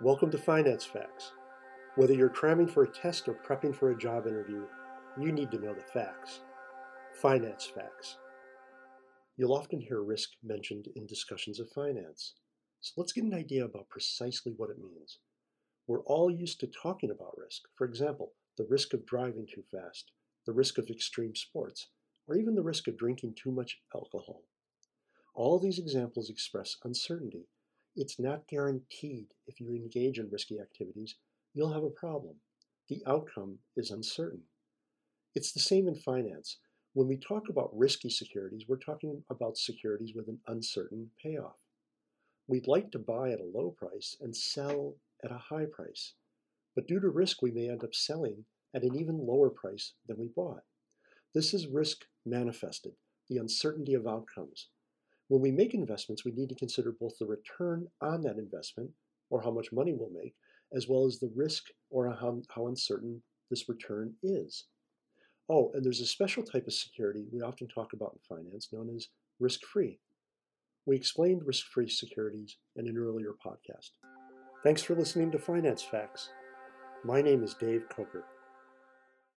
Welcome to Finance Facts. Whether you're cramming for a test or prepping for a job interview, you need to know the facts. Finance Facts. You'll often hear risk mentioned in discussions of finance. So let's get an idea about precisely what it means. We're all used to talking about risk. For example, the risk of driving too fast, the risk of extreme sports, or even the risk of drinking too much alcohol. All these examples express uncertainty it's not guaranteed if you engage in risky activities, you'll have a problem. The outcome is uncertain. It's the same in finance. When we talk about risky securities, we're talking about securities with an uncertain payoff. We'd like to buy at a low price and sell at a high price, but due to risk, we may end up selling at an even lower price than we bought. This is risk manifested, the uncertainty of outcomes. When we make investments, we need to consider both the return on that investment, or how much money we'll make, as well as the risk or how, how uncertain this return is. Oh, and there's a special type of security we often talk about in finance known as risk free. We explained risk free securities in an earlier podcast. Thanks for listening to Finance Facts. My name is Dave Coker.